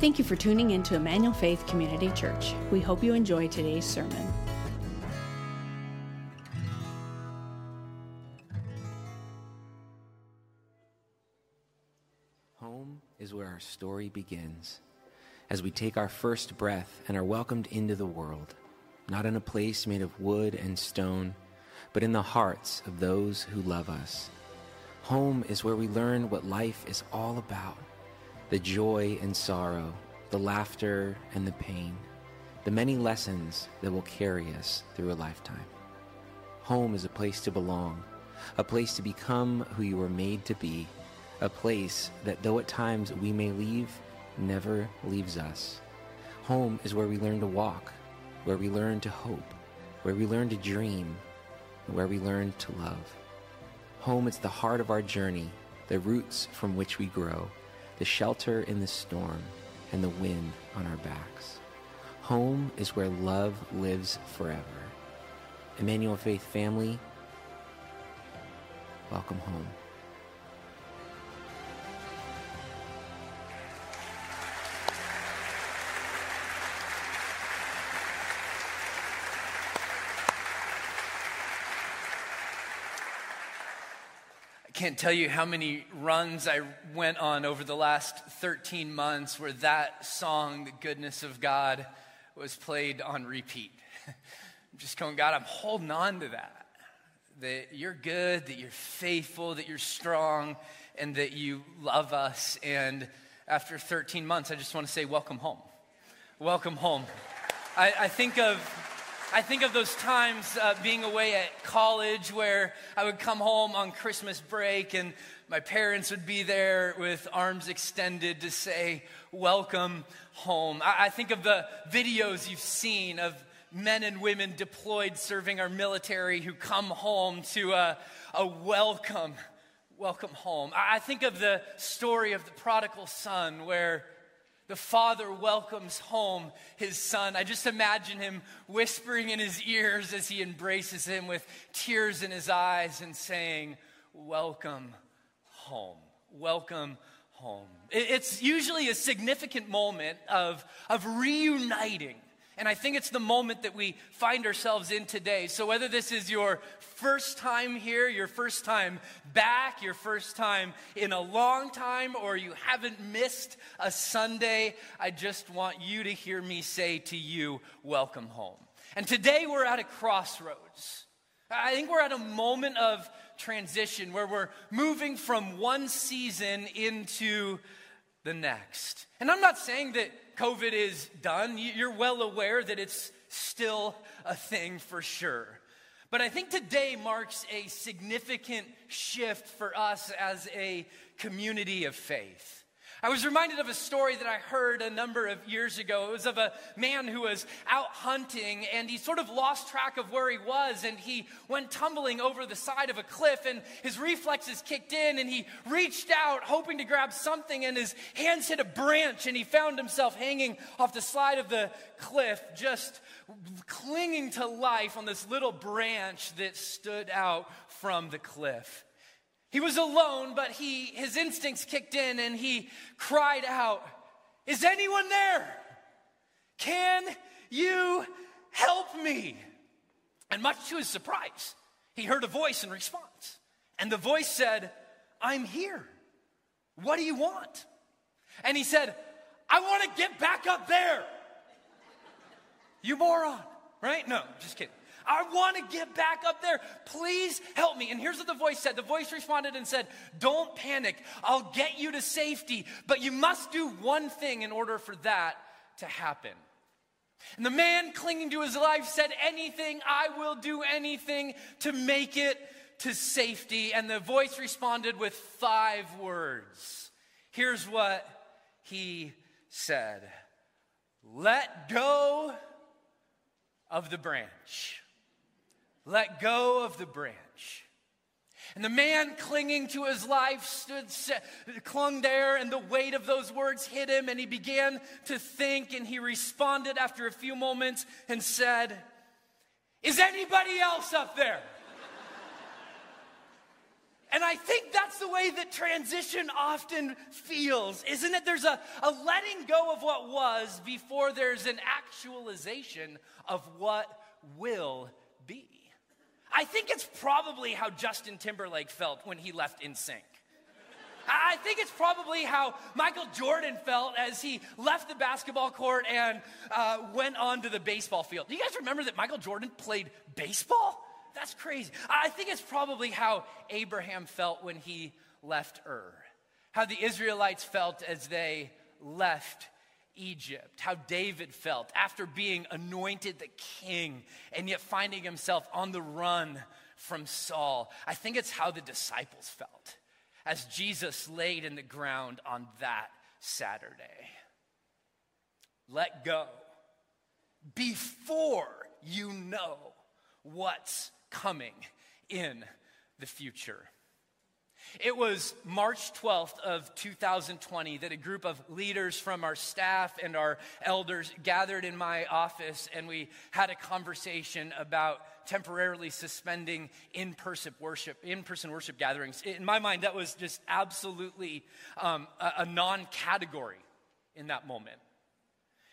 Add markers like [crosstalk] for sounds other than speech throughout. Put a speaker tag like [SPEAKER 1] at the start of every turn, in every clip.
[SPEAKER 1] Thank you for tuning in to Emmanuel Faith Community Church. We hope you enjoy today's sermon.
[SPEAKER 2] Home is where our story begins. As we take our first breath and are welcomed into the world, not in a place made of wood and stone, but in the hearts of those who love us. Home is where we learn what life is all about the joy and sorrow, the laughter and the pain, the many lessons that will carry us through a lifetime. Home is a place to belong, a place to become who you were made to be, a place that, though at times we may leave, never leaves us. Home is where we learn to walk, where we learn to hope, where we learn to dream, and where we learn to love. Home is the heart of our journey, the roots from which we grow the shelter in the storm, and the wind on our backs. Home is where love lives forever. Emmanuel Faith family, welcome home.
[SPEAKER 3] Can't tell you how many runs I went on over the last 13 months where that song, The Goodness of God, was played on repeat. [laughs] I'm just going, God, I'm holding on to that. That you're good, that you're faithful, that you're strong, and that you love us. And after 13 months, I just want to say, welcome home. Welcome home. I, I think of I think of those times uh, being away at college where I would come home on Christmas break and my parents would be there with arms extended to say, Welcome home. I, I think of the videos you've seen of men and women deployed serving our military who come home to a, a welcome, welcome home. I, I think of the story of the prodigal son where the father welcomes home his son. I just imagine him whispering in his ears as he embraces him with tears in his eyes and saying, Welcome home. Welcome home. It's usually a significant moment of, of reuniting and I think it's the moment that we find ourselves in today. So, whether this is your first time here, your first time back, your first time in a long time, or you haven't missed a Sunday, I just want you to hear me say to you, Welcome home. And today we're at a crossroads. I think we're at a moment of transition where we're moving from one season into the next. And I'm not saying that COVID is done. You're well aware that it's still a thing for sure. But I think today marks a significant shift for us as a community of faith. I was reminded of a story that I heard a number of years ago. It was of a man who was out hunting and he sort of lost track of where he was and he went tumbling over the side of a cliff and his reflexes kicked in and he reached out hoping to grab something and his hands hit a branch and he found himself hanging off the side of the cliff just clinging to life on this little branch that stood out from the cliff. He was alone, but he, his instincts kicked in and he cried out, Is anyone there? Can you help me? And much to his surprise, he heard a voice in response. And the voice said, I'm here. What do you want? And he said, I want to get back up there. You moron, right? No, just kidding. I want to get back up there. Please help me. And here's what the voice said the voice responded and said, Don't panic. I'll get you to safety, but you must do one thing in order for that to happen. And the man clinging to his life said, Anything, I will do anything to make it to safety. And the voice responded with five words. Here's what he said Let go of the branch. Let go of the branch. And the man clinging to his life stood, clung there, and the weight of those words hit him, and he began to think, and he responded after a few moments and said, Is anybody else up there? [laughs] And I think that's the way that transition often feels, isn't it? There's a, a letting go of what was before there's an actualization of what will. I think it's probably how Justin Timberlake felt when he left NSYNC. I think it's probably how Michael Jordan felt as he left the basketball court and uh, went on to the baseball field. Do you guys remember that Michael Jordan played baseball? That's crazy. I think it's probably how Abraham felt when he left Ur, how the Israelites felt as they left Egypt, how David felt after being anointed the king and yet finding himself on the run from Saul. I think it's how the disciples felt as Jesus laid in the ground on that Saturday. Let go before you know what's coming in the future. It was March 12th of 2020 that a group of leaders from our staff and our elders gathered in my office and we had a conversation about temporarily suspending in-person worship, in-person worship gatherings. In my mind, that was just absolutely um, a, a non-category in that moment.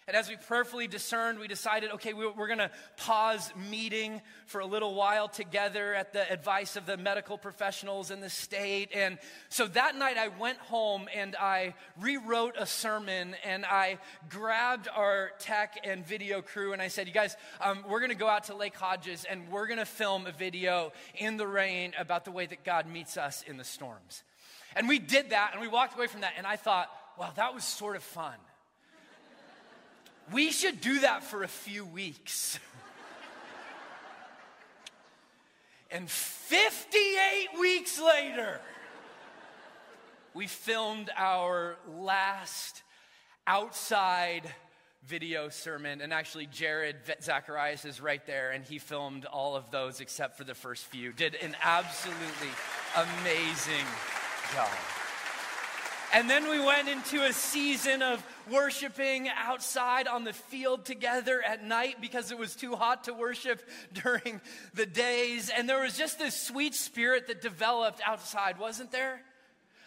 [SPEAKER 3] And as we prayerfully discerned, we decided, okay, we're going to pause meeting for a little while together at the advice of the medical professionals in the state. And so that night I went home and I rewrote a sermon and I grabbed our tech and video crew and I said, you guys, um, we're going to go out to Lake Hodges and we're going to film a video in the rain about the way that God meets us in the storms. And we did that and we walked away from that and I thought, wow, that was sort of fun. We should do that for a few weeks. and 58 weeks later, we filmed our last outside video sermon. And actually, Jared Zacharias is right there, and he filmed all of those except for the first few. Did an absolutely amazing job. And then we went into a season of worshiping outside on the field together at night because it was too hot to worship [laughs] during the days. And there was just this sweet spirit that developed outside, wasn't there?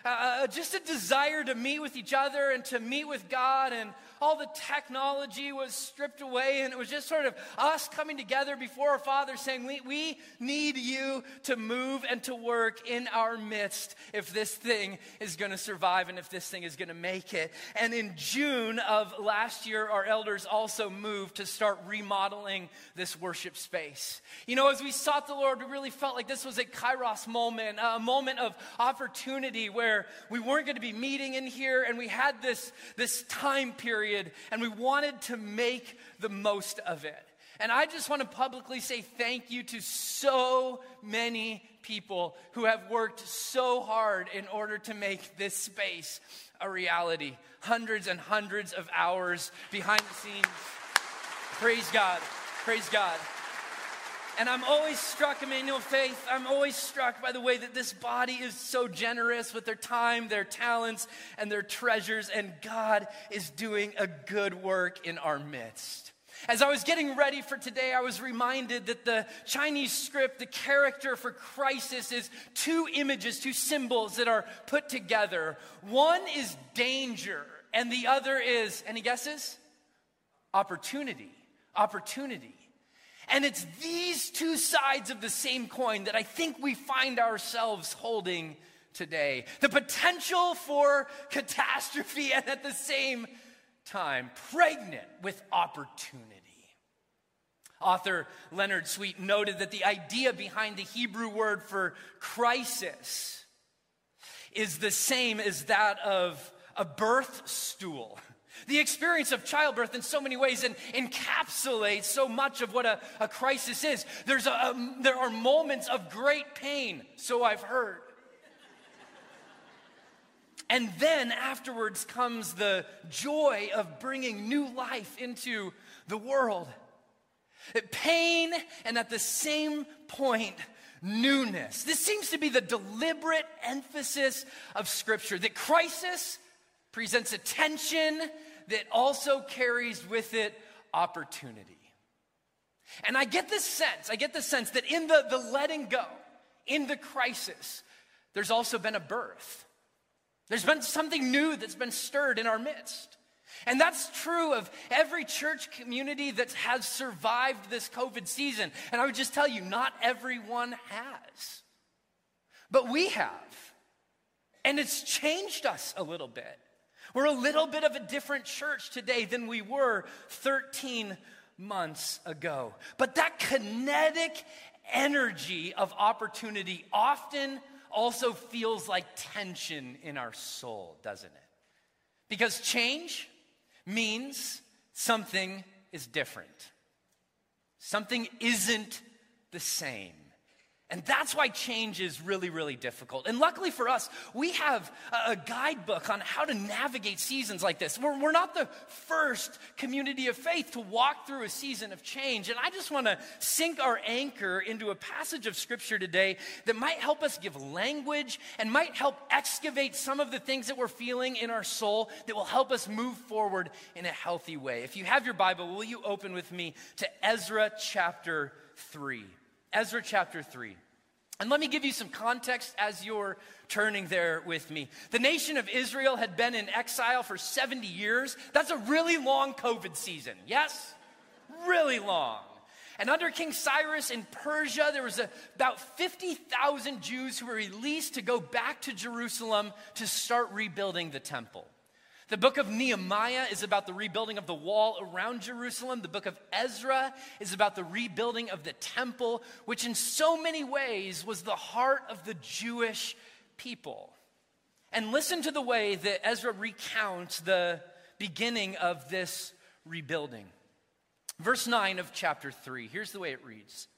[SPEAKER 3] Uh, uh just a desire to meet with each other and to meet with God and all the technology was stripped away, and it was just sort of us coming together before our Father saying, we, we need you to move and to work in our midst if this thing is going to survive and if this thing is going to make it. And in June of last year, our elders also moved to start remodeling this worship space. You know, as we sought the Lord, we really felt like this was a kairos moment, a moment of opportunity where we weren't going to be meeting in here and we had this, this time period period, and we wanted to make the most of it. And I just want to publicly say thank you to so many people who have worked so hard in order to make this space a reality. Hundreds and hundreds of hours behind the scenes. Praise God. Praise God. And I'm always struck, Emmanuel Faith, I'm always struck by the way that this body is so generous with their time, their talents, and their treasures, and God is doing a good work in our midst. As I was getting ready for today, I was reminded that the Chinese script, the character for crisis, is two images, two symbols that are put together. One is danger, and the other is, any guesses? Opportunity. Opportunity. And it's these two sides of the same coin that I think we find ourselves holding today the potential for catastrophe, and at the same time, pregnant with opportunity. Author Leonard Sweet noted that the idea behind the Hebrew word for crisis is the same as that of a birth stool. The experience of childbirth, in so many ways, and encapsulates so much of what a, a crisis is. There's a, a, there are moments of great pain, so I've heard. And then afterwards comes the joy of bringing new life into the world. Pain, and at the same point, newness. This seems to be the deliberate emphasis of Scripture that crisis presents a tension that also carries with it opportunity. And I get this sense, I get the sense that in the, the letting go, in the crisis, there's also been a birth. There's been something new that's been stirred in our midst. And that's true of every church community that has survived this COVID season. And I would just tell you, not everyone has. But we have. And it's changed us a little bit. We're a little bit of a different church today than we were 13 months ago. But that kinetic energy of opportunity often also feels like tension in our soul, doesn't it? Because change means something is different, something isn't the same. And that's why change is really, really difficult. And luckily for us, we have a guidebook on how to navigate seasons like this. We're, we're not the first community of faith to walk through a season of change. And I just want to sink our anchor into a passage of scripture today that might help us give language and might help excavate some of the things that we're feeling in our soul that will help us move forward in a healthy way. If you have your Bible, will you open with me to Ezra chapter 3? Ezra chapter 3. And let me give you some context as you're turning there with me. The nation of Israel had been in exile for 70 years. That's a really long COVID season, yes? Really long. And under King Cyrus in Persia, there was a, about 50,000 Jews who were released to go back to Jerusalem to start rebuilding the temple. The book of Nehemiah is about the rebuilding of the wall around Jerusalem. The book of Ezra is about the rebuilding of the temple, which in so many ways was the heart of the Jewish people. And listen to the way that Ezra recounts the beginning of this rebuilding. Verse 9 of chapter 3, here's the way it reads.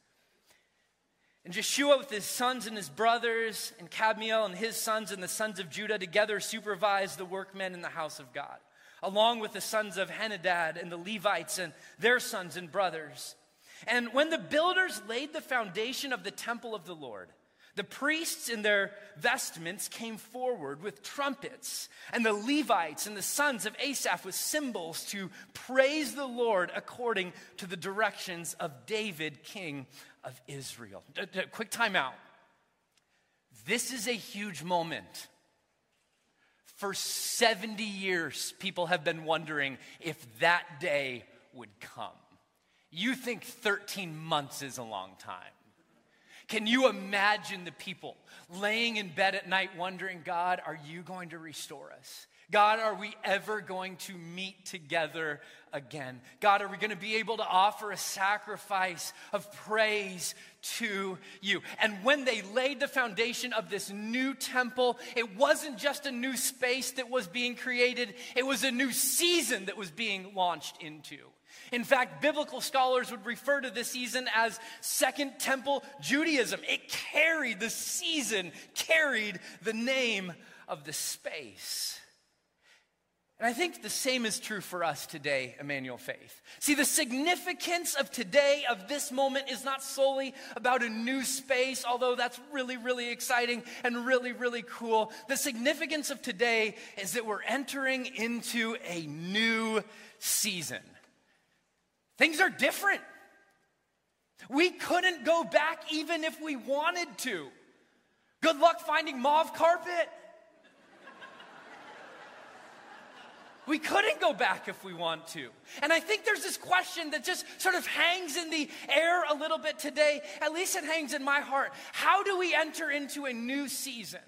[SPEAKER 3] And Joshua with his sons and his brothers, and Kadmiel and his sons and the sons of Judah together supervised the workmen in the house of God, along with the sons of Henadad and the Levites and their sons and brothers. And when the builders laid the foundation of the temple of the Lord, the priests in their vestments came forward with trumpets, and the Levites and the sons of Asaph with cymbals to praise the Lord according to the directions of David, king of Israel. D- d- quick timeout. This is a huge moment. For 70 years, people have been wondering if that day would come. You think 13 months is a long time. Can you imagine the people laying in bed at night wondering, God, are you going to restore us? God, are we ever going to meet together again? God, are we going to be able to offer a sacrifice of praise to you? And when they laid the foundation of this new temple, it wasn't just a new space that was being created, it was a new season that was being launched into. In fact, biblical scholars would refer to this season as Second Temple Judaism. It carried, the season carried the name of the space. And I think the same is true for us today, Emmanuel Faith. See, the significance of today, of this moment, is not solely about a new space, although that's really, really exciting and really, really cool. The significance of today is that we're entering into a new season. Things are different. We couldn't go back even if we wanted to. Good luck finding mauve carpet. We couldn't go back if we want to. And I think there's this question that just sort of hangs in the air a little bit today. At least it hangs in my heart. How do we enter into a new season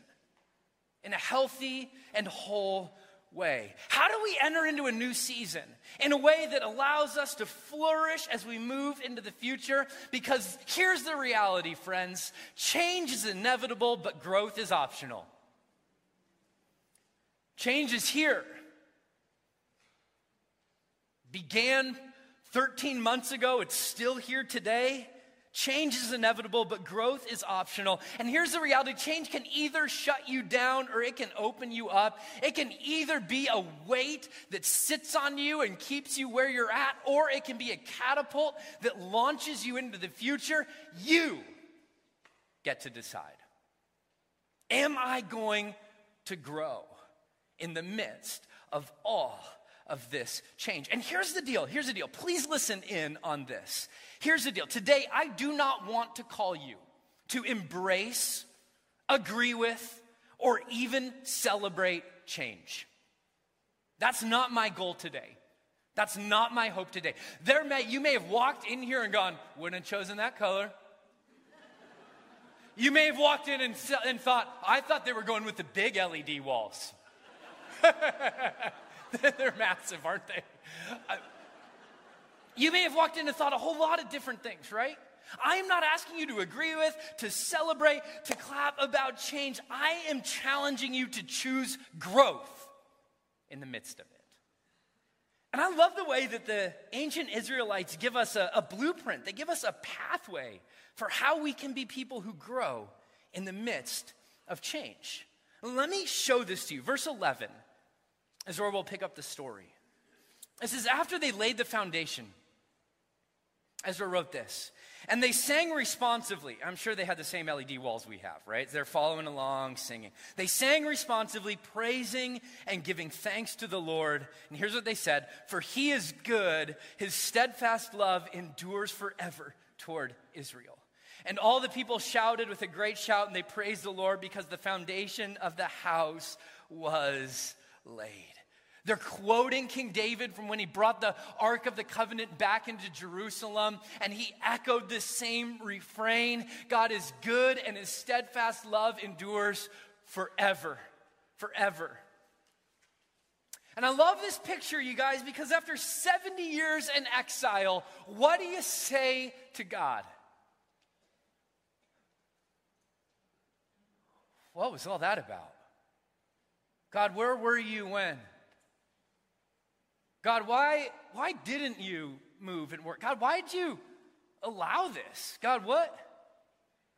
[SPEAKER 3] in a healthy and whole way? How do we enter into a new season in a way that allows us to flourish as we move into the future? Because here's the reality, friends change is inevitable, but growth is optional. Change is here began 13 months ago, it's still here today. Change is inevitable, but growth is optional. And here's the reality change can either shut you down or it can open you up. It can either be a weight that sits on you and keeps you where you're at, or it can be a catapult that launches you into the future. You get to decide. Am I going to grow in the midst of all of this change. And here's the deal here's the deal. Please listen in on this. Here's the deal. Today, I do not want to call you to embrace agree with, or even celebrate change. That's not my goal today. That's not my hope today. There may, you may have walked in here and gone, wouldn't have chosen that color. You may have walked in and, and thought, I thought they were going with the big LED walls. [laughs] [laughs] They're massive, aren't they? you may have walked in and thought a whole lot of different things, right? I am not asking you to agree with, to celebrate, to clap about change. I am challenging you to choose growth in the midst of it. And I love the way that the ancient Israelites give us a, a, blueprint, they give us a pathway for how we can be people who grow in the midst of change. Let me show this to you. Verse 11 is where we'll pick up the story. It says, After they laid the foundation, Ezra wrote this. And they sang responsively. I'm sure they had the same LED walls we have, right? They're following along, singing. They sang responsively, praising and giving thanks to the Lord. And here's what they said For he is good, his steadfast love endures forever toward Israel. And all the people shouted with a great shout, and they praised the Lord because the foundation of the house was laid. They're quoting King David from when he brought the Ark of the Covenant back into Jerusalem, and he echoed the same refrain God is good, and his steadfast love endures forever. Forever. And I love this picture, you guys, because after 70 years in exile, what do you say to God? What was all that about? God, where were you when? God, why, why didn't you move and work? God, why did you allow this? God, what?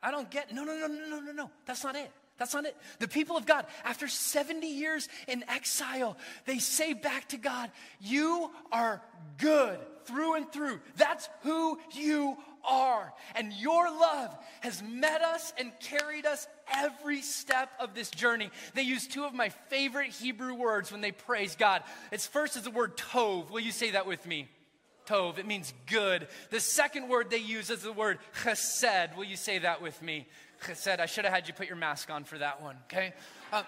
[SPEAKER 3] I don't get. No, no, no, no, no, no, no. That's not it. That's not it. The people of God, after 70 years in exile, they say back to God, You are good through and through. That's who you are. And your love has met us and carried us every step of this journey. They use two of my favorite Hebrew words when they praise God. It's first is the word tov. Will you say that with me? Tov. It means good. The second word they use is the word chesed. Will you say that with me? Chesed. I should have had you put your mask on for that one, okay? Um,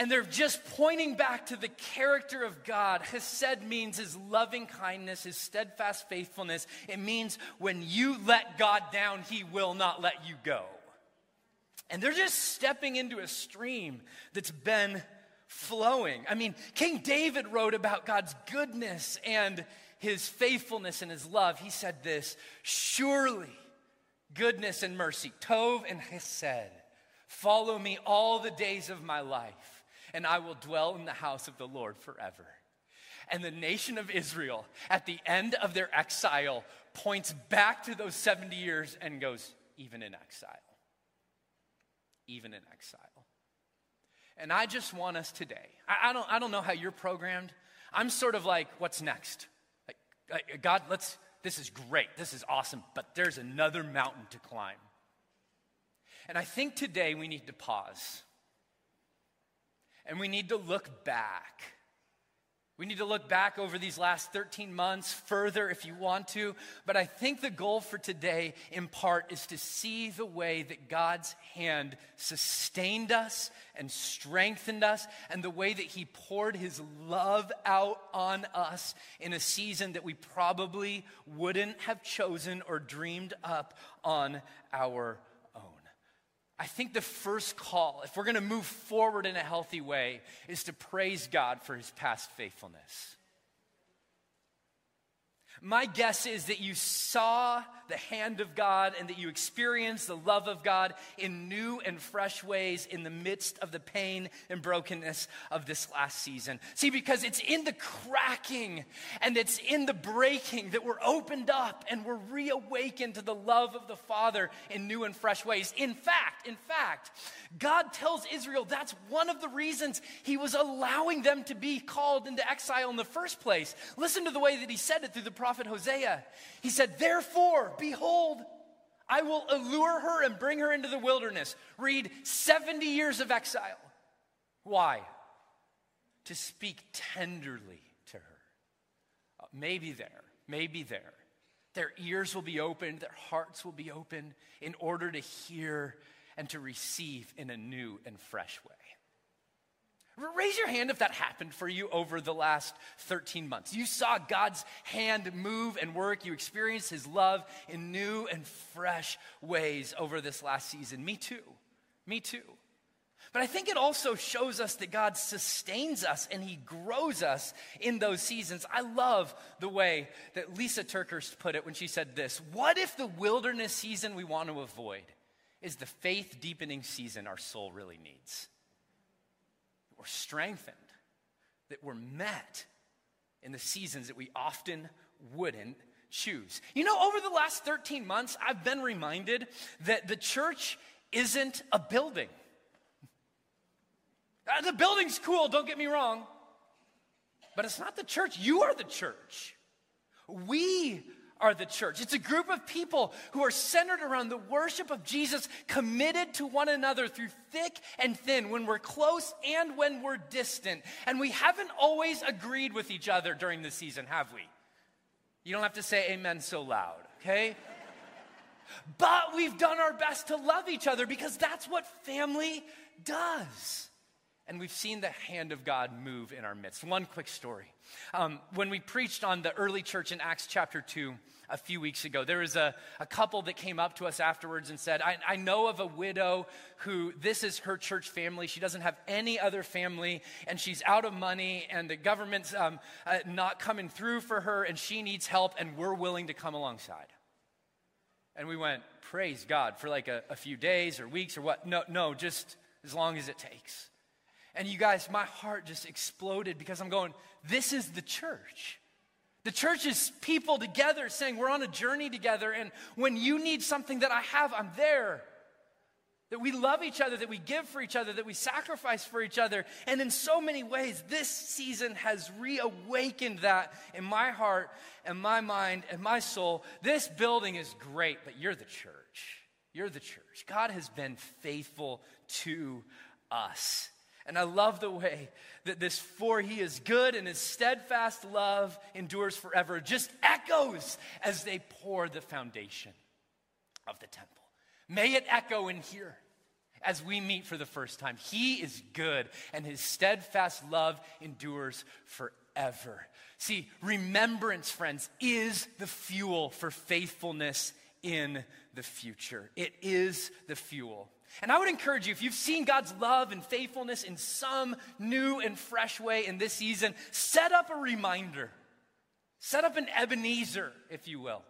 [SPEAKER 3] and they're just pointing back to the character of God. Hesed means his loving kindness, his steadfast faithfulness. It means when you let God down, he will not let you go. And they're just stepping into a stream that's been flowing. I mean, King David wrote about God's goodness and his faithfulness and his love. He said this Surely goodness and mercy, Tov and Hesed, follow me all the days of my life and I will dwell in the house of the Lord forever. And the nation of Israel, at the end of their exile, points back to those 70 years and goes, even in exile. Even in exile. And I just want us today, I, I don't, I don't know how you're programmed. I'm sort of like, what's next? Like, like, God, let's, this is great, this is awesome, but there's another mountain to climb. And I think today we need to pause and we need to look back. We need to look back over these last 13 months further if you want to. But I think the goal for today, in part, is to see the way that God's hand sustained us and strengthened us, and the way that He poured His love out on us in a season that we probably wouldn't have chosen or dreamed up on our I think the first call, if we're going to move forward in a healthy way, is to praise God for his past faithfulness. My guess is that you saw the hand of God and that you experienced the love of God in new and fresh ways in the midst of the pain and brokenness of this last season. See, because it's in the cracking and it's in the breaking that we're opened up and we're reawakened to the love of the Father in new and fresh ways. In fact, in fact, God tells Israel that's one of the reasons he was allowing them to be called into exile in the first place. Listen to the way that he said it through the prophet Hosea. He said, Therefore, behold, I will allure her and bring her into the wilderness. Read 70 years of exile. Why? To speak tenderly to her. Uh, maybe there, maybe there. Their ears will be opened, their hearts will be opened in order to hear and to receive in a new and fresh way. Raise your hand if that happened for you over the last 13 months. You saw God's hand move and work. You experienced His love in new and fresh ways over this last season. Me too. Me too. But I think it also shows us that God sustains us and He grows us in those seasons. I love the way that Lysa TerKeurst put it when she said this What if the wilderness season we want to avoid is the faith deepening season our soul really needs? We're strengthened, that we're met in the seasons that we often wouldn't choose. You know, over the last 13 months, I've been reminded that the church isn't a building. Uh, the building's cool, don't get me wrong, but it's not the church. You are the church. We are the church. It's a group of people who are centered around the worship of Jesus, committed to one another through thick and thin, when we're close and when we're distant. And we haven't always agreed with each other during the season, have we? You don't have to say amen so loud, okay? but we've done our best to love each other because that's what family does and we've seen the hand of God move in our midst. One quick story. Um, when we preached on the early church in Acts chapter 2 a few weeks ago, there was a, a couple that came up to us afterwards and said, I, I know of a widow who this is her church family. She doesn't have any other family, and she's out of money, and the government's um, uh, not coming through for her, and she needs help, and we're willing to come alongside. And we went, Praise God, for like a, a few days or weeks or what? No, no, just as long as it takes. And you guys, my heart just exploded because I'm going, this is the church. The church is people together saying, we're on a journey together. And when you need something that I have, I'm there. That we love each other, that we give for each other, that we sacrifice for each other. And in so many ways, this season has reawakened that in my heart and my mind and my soul. This building is great, but you're the church. You're the church. God has been faithful to us. And I love the way that this for he is good and his steadfast love endures forever just echoes as they pour the foundation of the temple. May it echo in here as we meet for the first time. He is good and his steadfast love endures forever. See, remembrance, friends, is the fuel for faithfulness in the future. It is the fuel. And I would encourage you, if you've seen God's love and faithfulness in some new and fresh way in this season, set up a reminder. Set up an Ebenezer, if you will,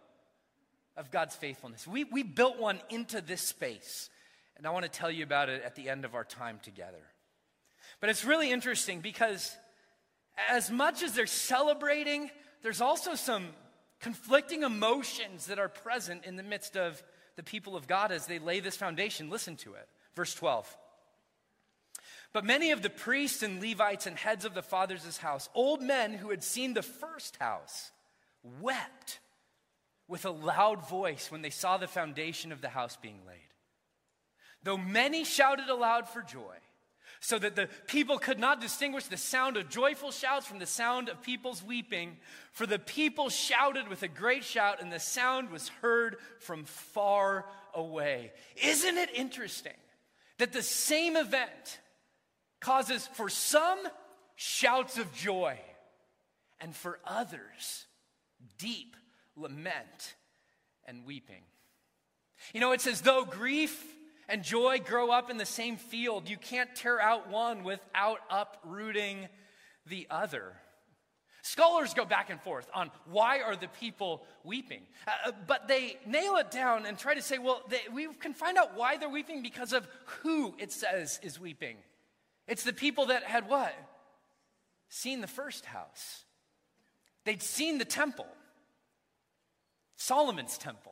[SPEAKER 3] of God's faithfulness. We, we built one into this space, and I want to tell you about it at the end of our time together. But it's really interesting because as much as they're celebrating, there's also some conflicting emotions that are present in the midst of the people of God as they lay this foundation. Listen to it. Verse 12. But many of the priests and Levites and heads of the fathers' house, old men who had seen the first house, wept with a loud voice when they saw the foundation of the house being laid. Though many shouted aloud for joy, so that the people could not distinguish the sound of joyful shouts from the sound of people's weeping. For the people shouted with a great shout, and the sound was heard from far away. Isn't it interesting that the same event causes for some shouts of joy, and for others, deep lament and weeping? You know, it's as though grief and joy grow up in the same field. You can't tear out one without uprooting the other. Scholars go back and forth on why are the people weeping, uh, uh, but they nail it down and try to say, well, they, we can find out why they're weeping because of who it says is weeping. It's the people that had what? Seen the first house. They'd seen the temple, Solomon's temple.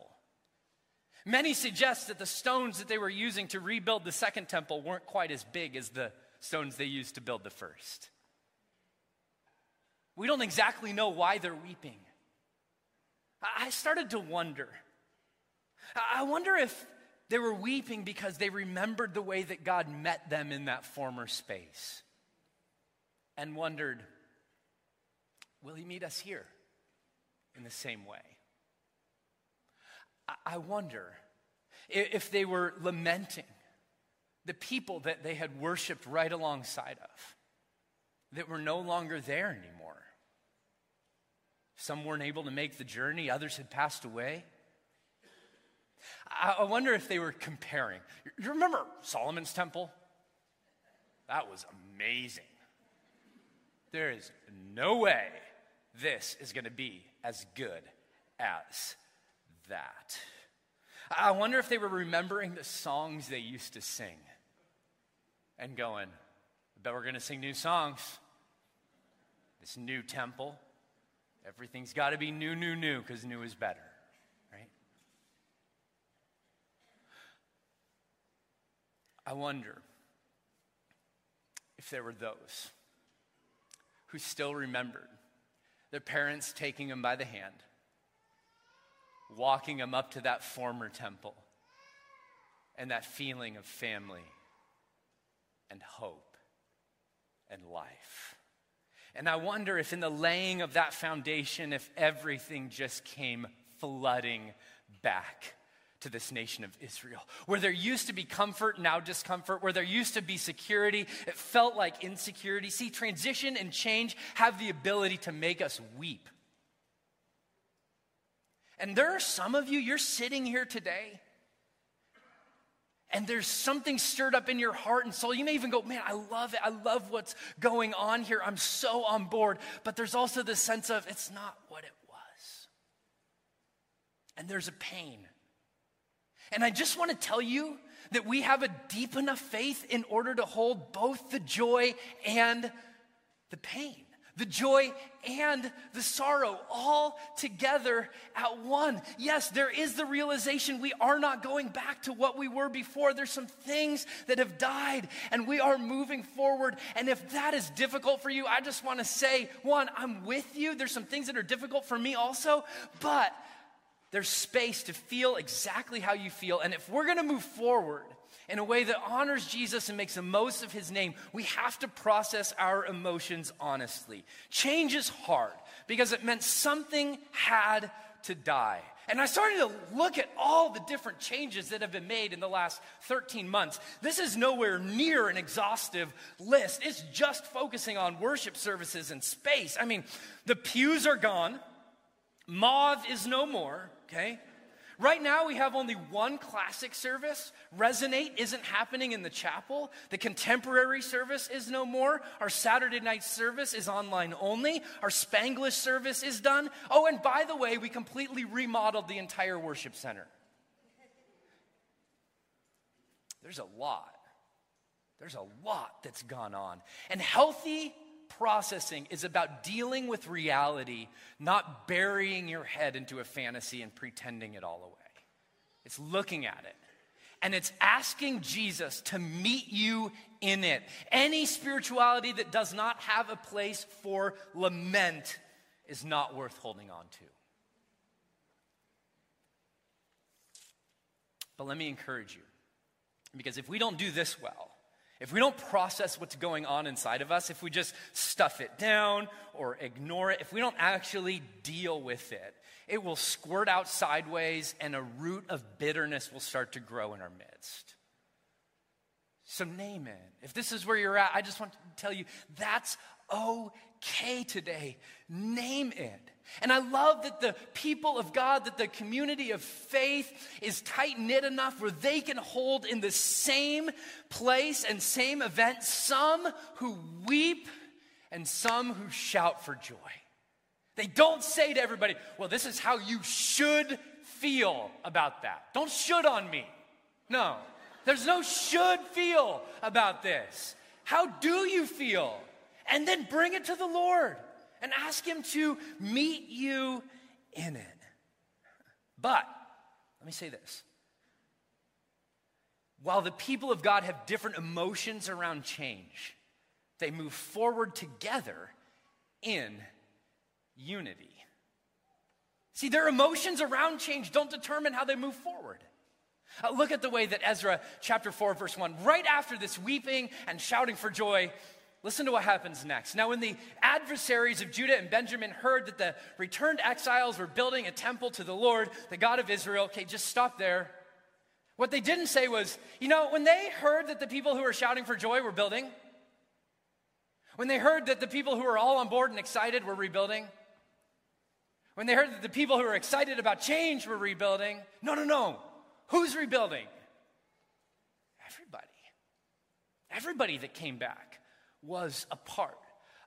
[SPEAKER 3] Many suggest that the stones that they were using to rebuild the second temple weren't quite as big as the stones they used to build the first. We don't exactly know why they're weeping. I started to wonder. I wonder if they were weeping because they remembered the way that God met them in that former space and wondered, will He meet us here in the same way? I wonder if they were lamenting the people that they had worshiped right alongside of that were no longer there anymore. Some weren't able to make the journey, others had passed away. I, wonder if they were comparing. You remember Solomon's temple? That was amazing. There is no way this is going to be as good as that. I wonder if they were remembering the songs they used to sing and going, I bet we're going to sing new songs. This new temple. Everything's got to be new, new, new, because new is better, right? I wonder if there were those who still remembered their parents taking them by the hand, walking them up to that former temple, and that feeling of family and hope and life. And I wonder if, in the laying of that foundation, if everything just came flooding back to this nation of Israel. Where there used to be comfort, now discomfort. Where there used to be security, it felt like insecurity. See, transition and change have the ability to make us weep. And there are some of you, you're sitting here today, and there's something stirred up in your heart and soul. You may even go, Man, I love it. I love what's going on here. I'm so on board. But there's also this sense of, it's not what it was. And there's a pain and I just want to tell you that we have a deep enough faith in order to hold both the joy and the pain, the joy and the sorrow all together at one. Yes, there is the realization we are not going back to what we were before. There's some things that have died and we are moving forward. And if that is difficult for you, I just want to say, one, I'm with you. There's some things that are difficult for me also, but there's space to feel exactly how you feel. And if we're going to move forward in a way that honors Jesus and makes the most of his name, we have to process our emotions honestly. Change is hard because it meant something had to die. And I started to look at all the different changes that have been made in the last 13 months. This is nowhere near an exhaustive list. It's just focusing on worship services and space. I mean, the pews are gone, Mauve is no more okay? Right now, we have only one classic service. Resonate isn't happening in the chapel. The contemporary service is no more. Our Saturday night service is online only. Our Spanglish service is done. Oh, and by the way, we completely remodeled the entire worship center. There's a lot. There's a lot that's gone on. And healthy processing is about dealing with reality, not burying your head into a fantasy and pretending it all away. It's looking at it. And it's asking Jesus to meet you in it. Any spirituality that does not have a place for lament is not worth holding on to. But let me encourage you, because if we don't do this well, if we don't process what's going on inside of us, if we just stuff it down or ignore it, if we don't actually deal with it, it will squirt out sideways and a root of bitterness will start to grow in our midst. So, name it. If this is where you're at, I just want to tell you that's okay today. Name it. And I love that the people of God, that the community of faith is tight knit enough where they can hold in the same place and same event some who weep and some who shout for joy. They don't say to everybody, well, this is how you should feel about that. Don't should on me. No, there's no should feel about this. How do you feel? And then bring it to the Lord and ask Him to meet you in it. But, let me say this. While the people of God have different emotions around change, they move forward together in unity. See, their emotions around change don't determine how they move forward. Uh, look at the way that Ezra chapter 4, verse 1, right after this weeping and shouting for joy, Listen to what happens next. Now, when the adversaries of Judah and Benjamin heard that the returned exiles were building a temple to the Lord, the God of Israel, okay, just stop there. What they didn't say was, you know, when they heard that the people who were shouting for joy were building, when they heard that the people who were all on board and excited were rebuilding, when they heard that the people who were excited about change were rebuilding, no, no, no. Who's rebuilding? Everybody. Everybody that came back was a part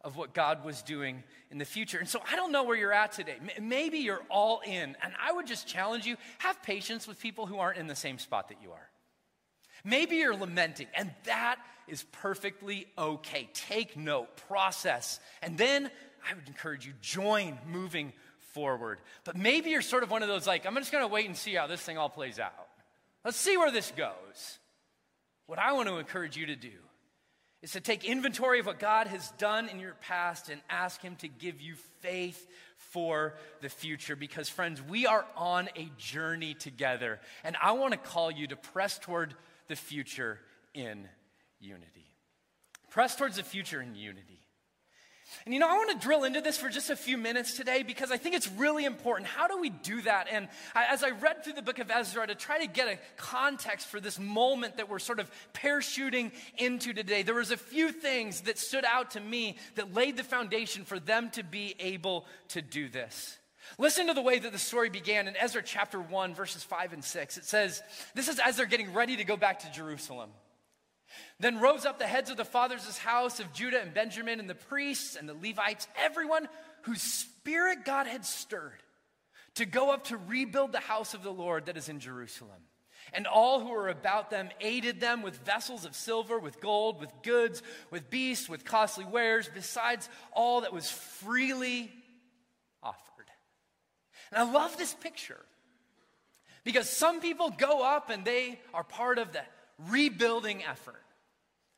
[SPEAKER 3] of what God was doing in the future. And so I don't know where you're at today. Maybe you're all in. And I would just challenge you have patience with people who aren't in the same spot that you are. Maybe you're lamenting, and that is perfectly okay. Take note, process, and then I would encourage you join moving forward. But maybe you're sort of one of those like, I'm just going to wait and see how this thing all plays out. Let's see where this goes. What I want to encourage you to do is to take inventory of what God has done in your past and ask Him to give you faith for the future. Because, friends, we are on a journey together, and I want to call you to press toward the future in unity. Press towards the future in unity. And you know, I want to drill into this for just a few minutes today because I think it's really important. How do we do that? And as I read through the book of Ezra to try to get a context for this moment that we're sort of parachuting into today, there was a few things that stood out to me that laid the foundation for them to be able to do this. Listen to the way that the story began in Ezra chapter 1, verses 5 and 6. It says, This is as they're getting ready to go back to Jerusalem. Then rose up the heads of the fathers' house of Judah and Benjamin, and the priests and the Levites, everyone whose spirit God had stirred to go up to rebuild the house of the Lord that is in Jerusalem. And all who were about them aided them with vessels of silver, with gold, with goods, with beasts, with costly wares, besides all that was freely offered. And I love this picture because some people go up and they are part of the rebuilding effort.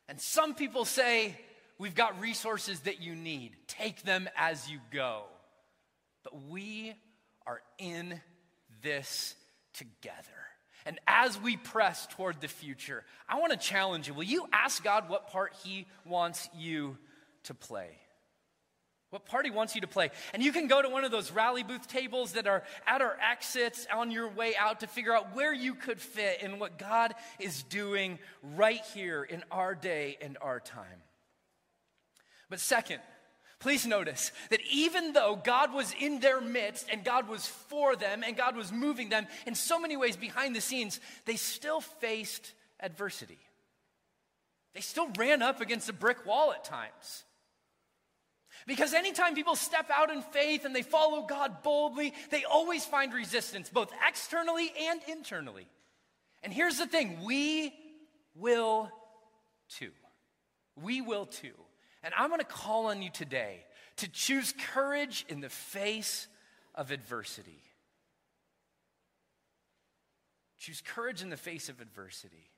[SPEAKER 3] And some people say, We've got resources that you need, take them as you go. But we are in this together. And as we press toward the future, I want to challenge you. Will you ask God what part He wants you to play? What party wants you to play? And you can go to one of those rally booth tables that are at our exits on your way out to figure out where you could fit in what God is doing right here in our day and our time. But second, please notice that even though God was in their midst and God was for them and God was moving them in so many ways behind the scenes, they still faced adversity. They still ran up against a brick wall at times. Because anytime people step out in faith and they follow God boldly, they always find resistance, both externally and internally. And here's the thing we will too. We will too. And I'm going to call on you today to choose courage in the face of adversity. Choose courage in the face of adversity.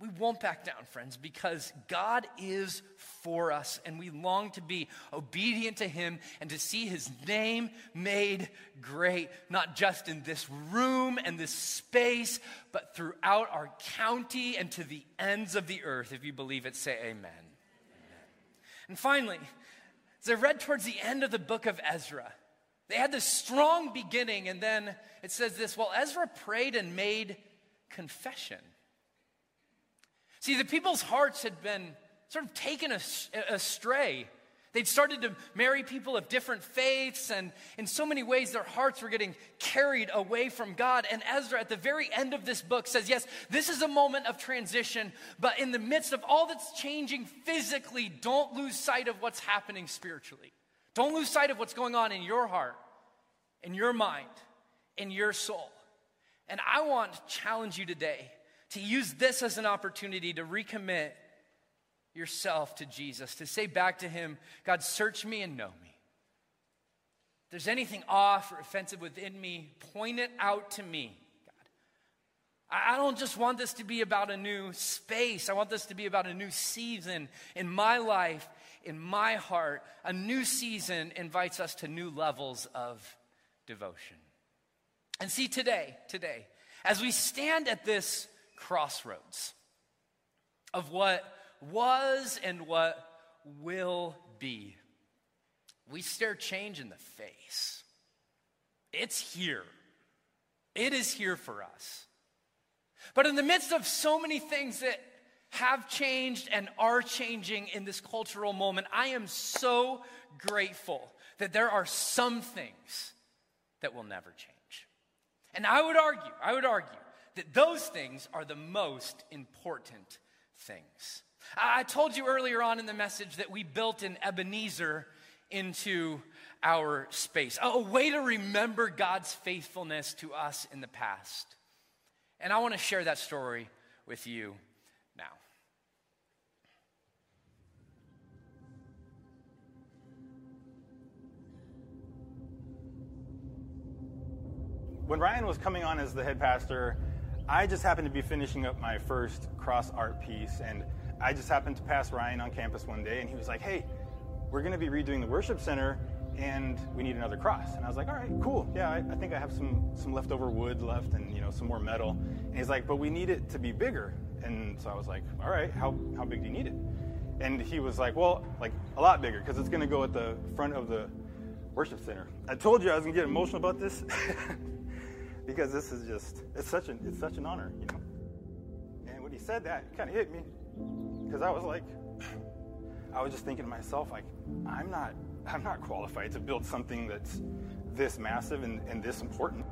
[SPEAKER 3] We won't back down, friends, because God is for us and we long to be obedient to Him and to see His name made great, not just in this room and this space, but throughout our county and to the ends of the earth. If you believe it, say amen. amen. And finally, as I read towards the end of the book of Ezra, they had this strong beginning, and then it says this Well, Ezra prayed and made confession. See, the people's hearts had been sort of taken astray They'd started to marry people of different faiths, and in so many ways, their hearts were getting carried away from God. And Ezra, at the very end of this book, says, Yes, this is a moment of transition, but in the midst of all that's changing physically, don't lose sight of what's happening spiritually. Don't lose sight of what's going on in your heart, in your mind, in your soul. And I want to challenge you today to use this as an opportunity to recommit yourself to Jesus, to say back to Him, God, search me and know me. If there's anything off or offensive within me, point it out to me, God. I don't just want this to be about a new space, I want this to be about a new season in my life, in my heart. A new season invites us to new levels of devotion. And see, today, today, as we stand at this crossroads of what was and what will be. We stare change in the face. It's here. It is here for us. But in the midst of so many things that have changed and are changing in this cultural moment, I am so grateful that there are some things that will never change. And I would argue, I would argue that those things are the most important things. I told you earlier on in the message that we built an Ebenezer into our space, a way to remember God's faithfulness to us in the past. And I want to share that story with you now.
[SPEAKER 4] When Ryan was coming on as the head pastor, I just happened to be finishing up my first cross art piece, and I just happened to pass Ryan on campus one day, and he was like, Hey, we're going to be redoing the worship center, and we need another cross. And I was like, All right, cool. Yeah, I, I think I have some, some leftover wood left and you know some more metal. And he's like, But we need it to be bigger. And so I was like, All right, how, how big do you need it? And he was like, Well, like a lot bigger, because it's going to go at the front of the worship center. I told you I was going to get emotional about this. [laughs] because this is just it's such an it's such an honor, you know. And when he said that, it kind of hit me because I was like, [sighs] I was just thinking to myself, like, I'm not I'm not qualified to build something that's this massive and, and this important.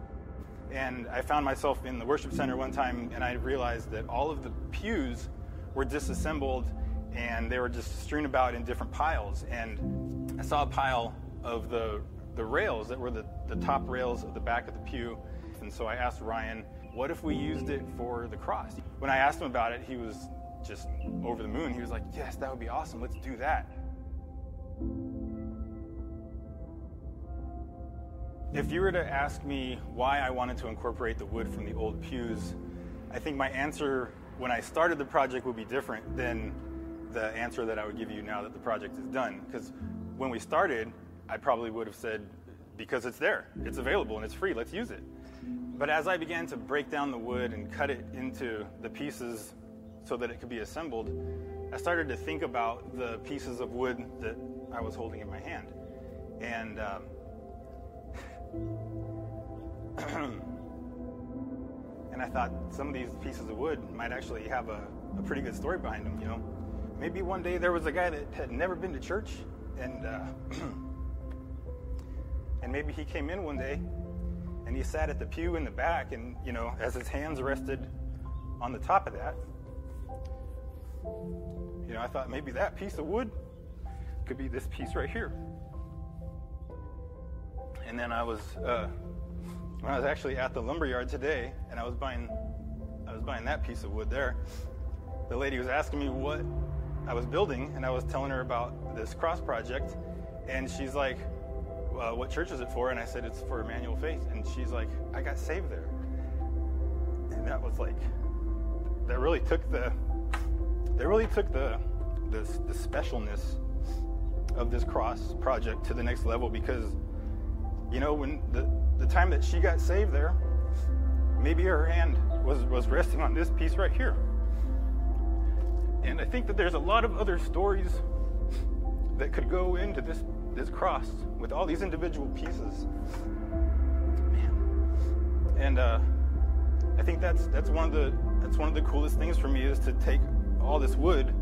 [SPEAKER 4] And I found myself in the worship center one time, and I realized that all of the pews were disassembled and they were just strewn about in different piles. And I saw a pile of the the rails that were the, the top rails of the back of the pew and so I asked Ryan, what if we used it for the cross? When I asked him about it, he was just over the moon. He was like, yes, that would be awesome. Let's do that. If you were to ask me why I wanted to incorporate the wood from the old pews, I think my answer when I started the project would be different than the answer that I would give you now that the project is done. Because when we started, I probably would have said, because it's there, it's available, and it's free, let's use it. But as I began to break down the wood and cut it into the pieces so that it could be assembled, I started to think about the pieces of wood that I was holding in my hand. And um, [clears throat] and I thought some of these pieces of wood might actually have a, a, pretty good story behind them, you know. Maybe one day there was a guy that had never been to church, and uh, [clears throat] and maybe he came in one day and he sat at the pew in the back, and, you know, as his hands rested on the top of that, you know, I thought maybe that piece of wood could be this piece right here. And then I was, uh, when I was actually at the lumber yard today, and I was buying, I was buying that piece of wood there. The lady was asking me what I was building, and I was telling her about this cross project, and she's like, uh, what church is it for? And I said, it's for Emmanuel Faith. And she's like, I got saved there. And that was like, that really took the, that really took the, the, the specialness of this cross project to the next level because, you know, when the, the time that she got saved there, maybe her hand was, was resting on this piece right here. And I think that there's a lot of other stories that could go into this this cross with all these individual pieces. Man. And uh, I think that's that's one of the that's one of the coolest things for me is to take all this wood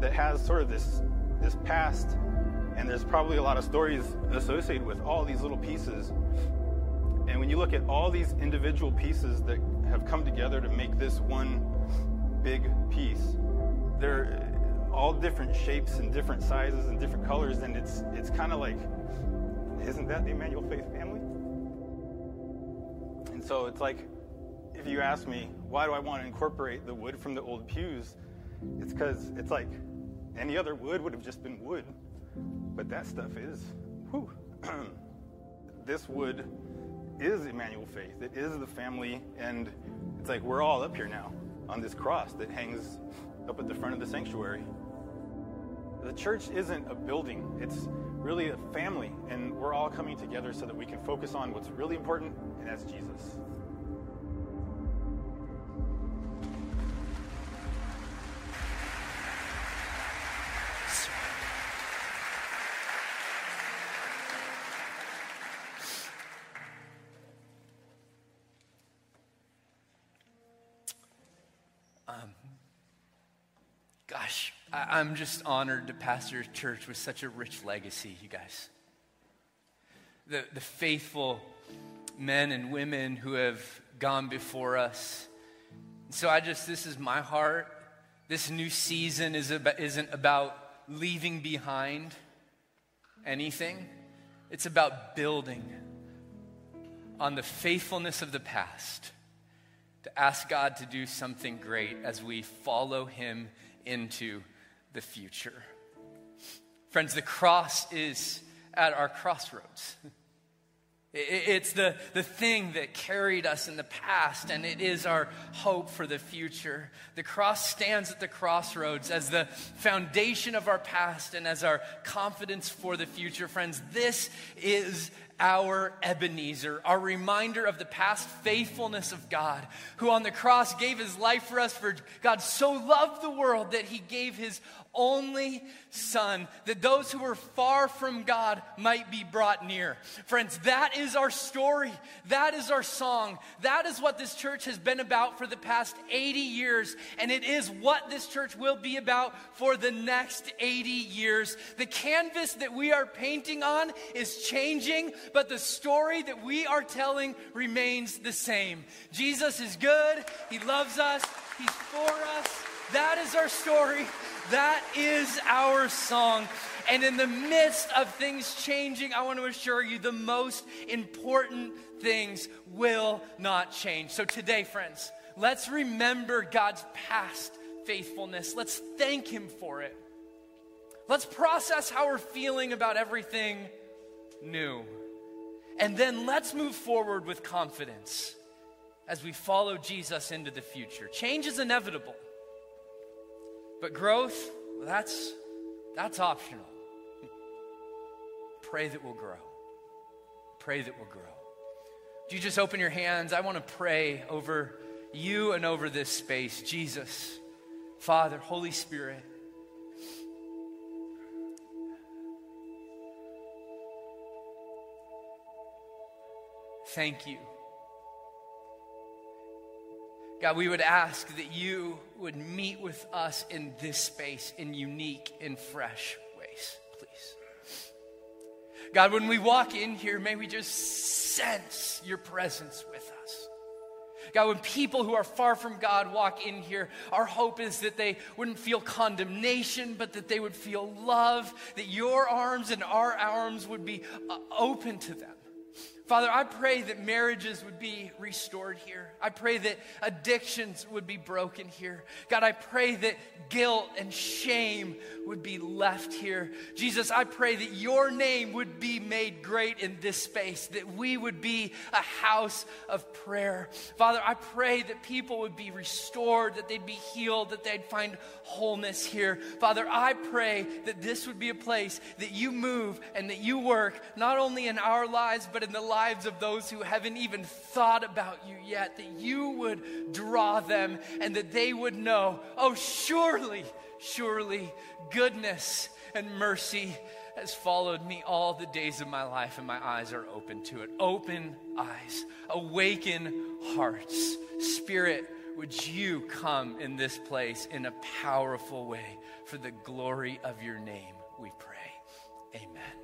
[SPEAKER 4] that has sort of this this past and there's probably a lot of stories associated with all these little pieces. And when you look at all these individual pieces that have come together to make this one big piece, they're all different shapes and different sizes and different colors, and it's it's kind of like, isn't that the Emmanuel Faith family? And so it's like, if you ask me, why do I want to incorporate the wood from the old pews? It's because it's like any other wood would have just been wood, but that stuff is, whew. [clears throat] this wood is Emmanuel Faith. It is the family, and it's like we're all up here now on this cross that hangs up at the front of the sanctuary. The church isn't a building, it's really a family, and we're all coming together so that we can focus on what's really important, and that's Jesus.
[SPEAKER 3] I- I'm just honored to pastor a church with such a rich legacy, you guys. The, the faithful men and women who have gone before us. So I just, this is my heart. This new season is about, isn't about leaving behind anything, it's about building on the faithfulness of the past to ask God to do something great as we follow Him into the future. Friends, the cross is at our crossroads. [laughs] It's the, the thing that carried us in the past, and it is our hope for the future. The cross stands at the crossroads as the foundation of our past and as our confidence for the future. Friends, this is our Ebenezer, our reminder of the past faithfulness of God, who on the cross gave his life for us. For God so loved the world that he gave his only Son, that those who were far from God might be brought near. Friends, that is our story. That is our song. That is what this church has been about for the past 80 years, and it is what this church will be about for the next 80 years. The canvas that we are painting on is changing, but the story that we are telling remains the same. Jesus is good, He loves us, He's for us. That is our story. That is our song. And in the midst of things changing, I want to assure you the most important things will not change. So today, friends, let's remember God's past faithfulness. Let's thank Him for it. Let's process how we're feeling about everything new. And then let's move forward with confidence as we follow Jesus into the future. Change is inevitable. But growth, well, that's, that's optional. Pray that we'll grow. Pray that we'll grow. Do you just open your hands? I want to pray over you and over this space. Jesus, Father, Holy Spirit. Thank you. God, we would ask that you would meet with us in this space in unique and fresh ways, please. God, when we walk in here, may we just sense your presence with us. God, when people who are far from God walk in here, our hope is that they wouldn't feel condemnation, but that they would feel love, that your arms and our arms would be uh, open to them. Father, I pray that marriages would be restored here. I pray that addictions would be broken here. God, I pray that guilt and shame would be left here. Jesus, I pray that your name would be made great in this space, that we would be a house of prayer. Father, I pray that people would be restored, that they'd be healed, that they'd find wholeness here. Father, I pray that this would be a place that you move and that you work, not only in our lives, but in the lives of those who haven't even thought about you yet, that you would draw them and that they would know, oh, surely, surely goodness and mercy has followed me all the days of my life, and my eyes are open to it. Open eyes, awaken hearts. Spirit, would you come in this place in a powerful way for the glory of your name, we pray. Amen.